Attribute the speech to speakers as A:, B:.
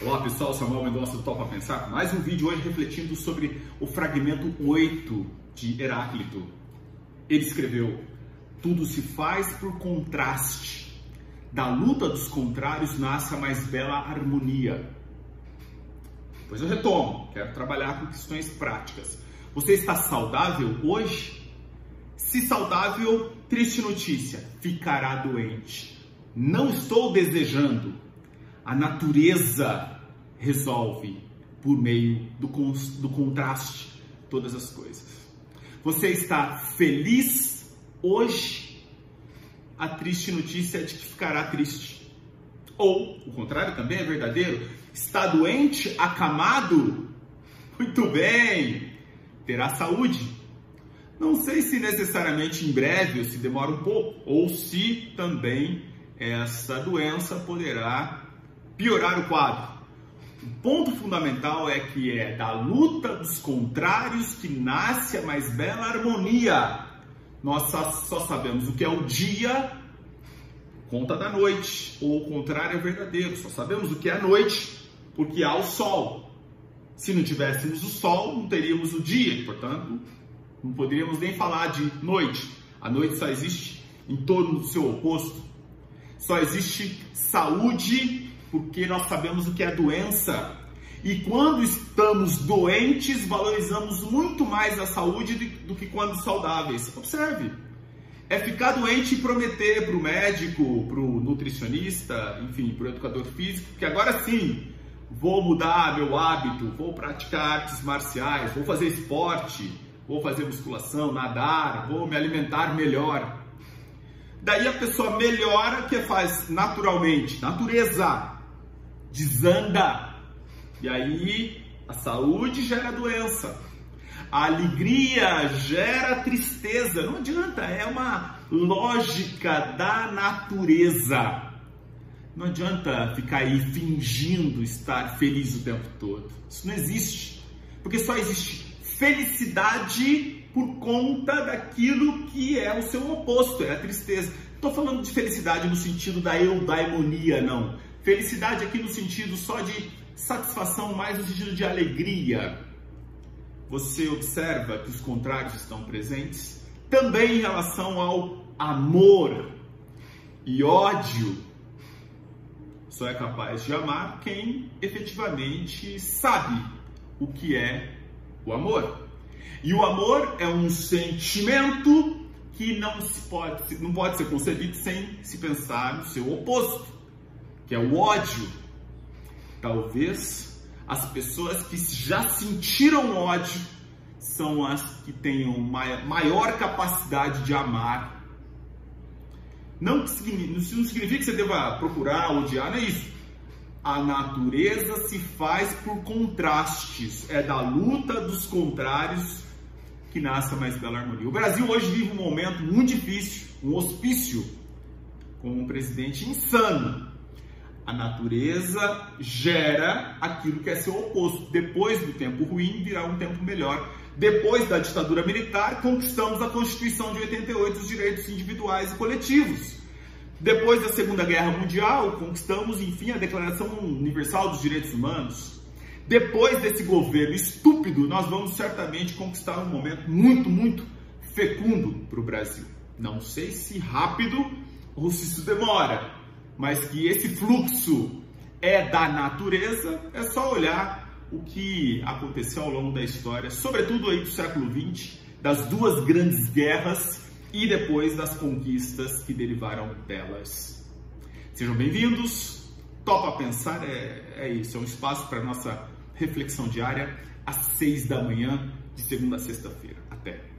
A: Olá pessoal, Samuel Mendonça do Topa Pensar, mais um vídeo hoje refletindo sobre o fragmento 8 de Heráclito. Ele escreveu: Tudo se faz por contraste. Da luta dos contrários nasce a mais bela harmonia. Pois eu retomo, quero trabalhar com questões práticas. Você está saudável hoje? Se saudável, triste notícia, ficará doente. Não estou desejando a natureza resolve por meio do, do contraste todas as coisas. Você está feliz hoje? A triste notícia é de que ficará triste. Ou, o contrário também é verdadeiro. Está doente, acamado? Muito bem, terá saúde. Não sei se necessariamente em breve ou se demora um pouco, ou se também essa doença poderá piorar o quadro. O ponto fundamental é que é da luta dos contrários que nasce a mais bela harmonia. Nós só, só sabemos o que é o dia, conta da noite, ou o contrário é verdadeiro. Só sabemos o que é a noite, porque há o sol. Se não tivéssemos o sol, não teríamos o dia, portanto, não poderíamos nem falar de noite. A noite só existe em torno do seu oposto. Só existe saúde porque nós sabemos o que é doença. E quando estamos doentes, valorizamos muito mais a saúde do que quando saudáveis. Observe. É ficar doente e prometer para o médico, para o nutricionista, enfim, para o educador físico, que agora sim vou mudar meu hábito, vou praticar artes marciais, vou fazer esporte, vou fazer musculação, nadar, vou me alimentar melhor. Daí a pessoa melhora, que faz naturalmente, natureza, desanda. E aí a saúde gera doença. A alegria gera tristeza. Não adianta, é uma lógica da natureza. Não adianta ficar aí fingindo estar feliz o tempo todo. Isso não existe. Porque só existe felicidade por conta daquilo que é o seu oposto, é a tristeza. Estou falando de felicidade no sentido da eudaimonia, não. Felicidade aqui no sentido só de satisfação, mais no sentido de alegria. Você observa que os contrários estão presentes também em relação ao amor e ódio. Só é capaz de amar quem efetivamente sabe o que é o amor. E o amor é um sentimento que não, se pode, não pode ser concebido sem se pensar no seu oposto que é o ódio. Talvez as pessoas que já sentiram ódio são as que tenham maior capacidade de amar. Não, não significa que você deva procurar odiar, não é isso. A natureza se faz por contrastes, é da luta dos contrários que nasce a mais bela harmonia. O Brasil hoje vive um momento muito difícil, um hospício, com um presidente insano, a natureza gera aquilo que é seu oposto. Depois do tempo ruim virá um tempo melhor. Depois da ditadura militar, conquistamos a Constituição de 88, os direitos individuais e coletivos. Depois da Segunda Guerra Mundial, conquistamos, enfim, a Declaração Universal dos Direitos Humanos. Depois desse governo estúpido, nós vamos certamente conquistar um momento muito, muito fecundo para o Brasil. Não sei se rápido ou se isso demora, mas que esse fluxo é da natureza, é só olhar o que aconteceu ao longo da história, sobretudo aí do século XX, das duas grandes guerras e depois das conquistas que derivaram delas. Sejam bem-vindos. Topa Pensar é, é isso, é um espaço para nossa reflexão diária às seis da manhã, de segunda a sexta-feira. Até!